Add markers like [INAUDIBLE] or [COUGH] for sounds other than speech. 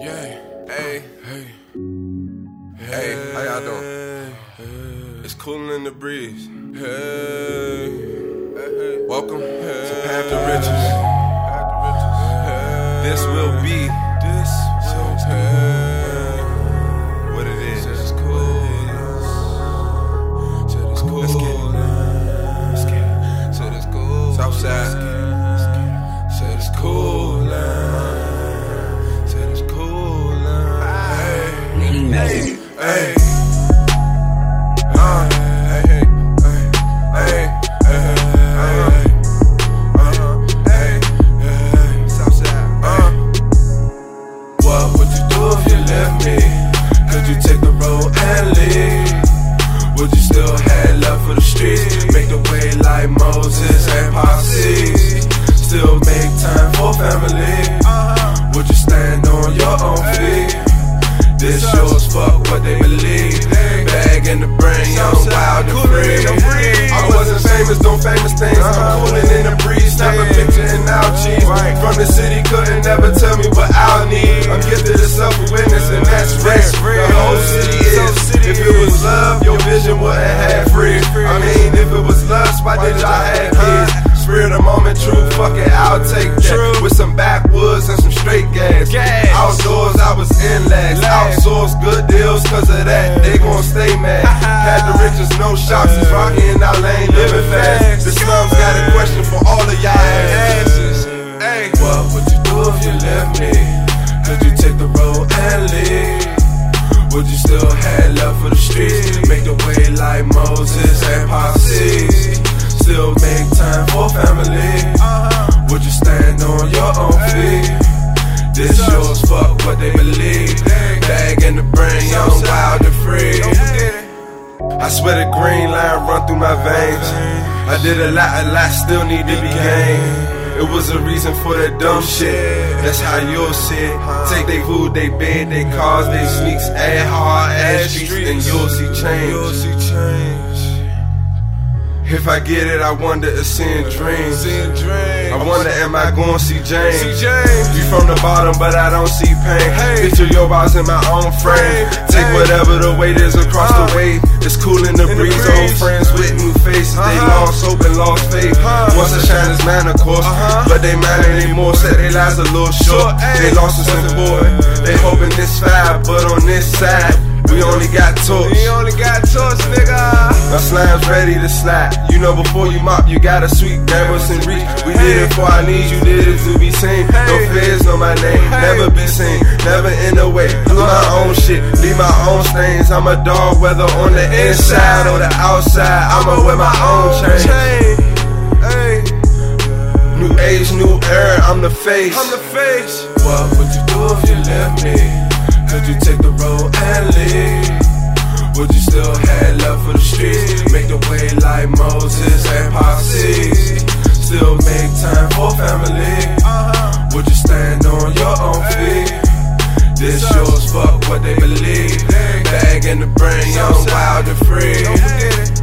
Yeah, hey, hey, hey, how y'all doing? It's cooling in the breeze. Hey, welcome to Path to Riches. This will be What would you do if you left me? Could you take the road and leave? Would you still have love for the streets? Make the way like Moses and Posse? Still make time for family? Would you stand on your own feet? This shows fuck what they believe. Bag in the brain, young, wild and free. I wasn't famous, doing famous things. I'm cooling in the breeze, snap a picture and now cheese. From the city, couldn't never tell me what I'll need. I'm gifted to self awareness, and that's rare. The whole city is. If it was love, your vision wouldn't have free. I mean, if it was lust, why did y'all have kids? Spirit of moment, true, fuck it, I'll take that. With some backwoods and some straight gas. Outdoors, I was in last. Outsource good deals, cause of that, they gon' stay mad. [LAUGHS] Had the riches, no shops, it's rocky in our lane, living fast. The slums Would you still have love for the streets? Make the way like Moses and Posse? Still make time for family? Would you stand on your own feet? This shows fuck what they believe. Bag in the brain, young, wild and free. I swear the green line run through my veins. I did a lot, a lot still need to be gained. It was a reason for that dumb shit. That's how you'll see it. Take they food, they bed, they cars, they sneaks, add hard ass streets, and you'll see change. You'll see change. If I get it, I wonder if seeing dreams. I wonder, am I going to see James? You from the bottom, but I don't see pain. Picture your eyes in my own frame. Take whatever the weight is across the way. It's cool in the breeze. Old friends with new faces. They lost hope and lost faith. huh Once a shine is man, of course. huh But they man anymore. Said they lives a little short. They lost us boy. They hoping this five, but on this side. We only got torch. We only got torch, nigga. My slime's ready to slide. You know, before you mop, you gotta sweep. Gambles and reach. We did it for our needs. You did it to be seen. No fears, know my name. Never be seen. Never in the way. Do my own shit. Leave my own stains. I'm a dog, whether on the inside or the outside. I'ma wear my own chain. New age, new era. I'm the face. I'm the face. What would you do if you left me? Could you take the road and leave? Would you still have love for the streets? Make the way like Moses and Pisces. Still make time for family. Would you stand on your own feet? This yours, fuck what they believe. Bag in the brain, young, wild and free.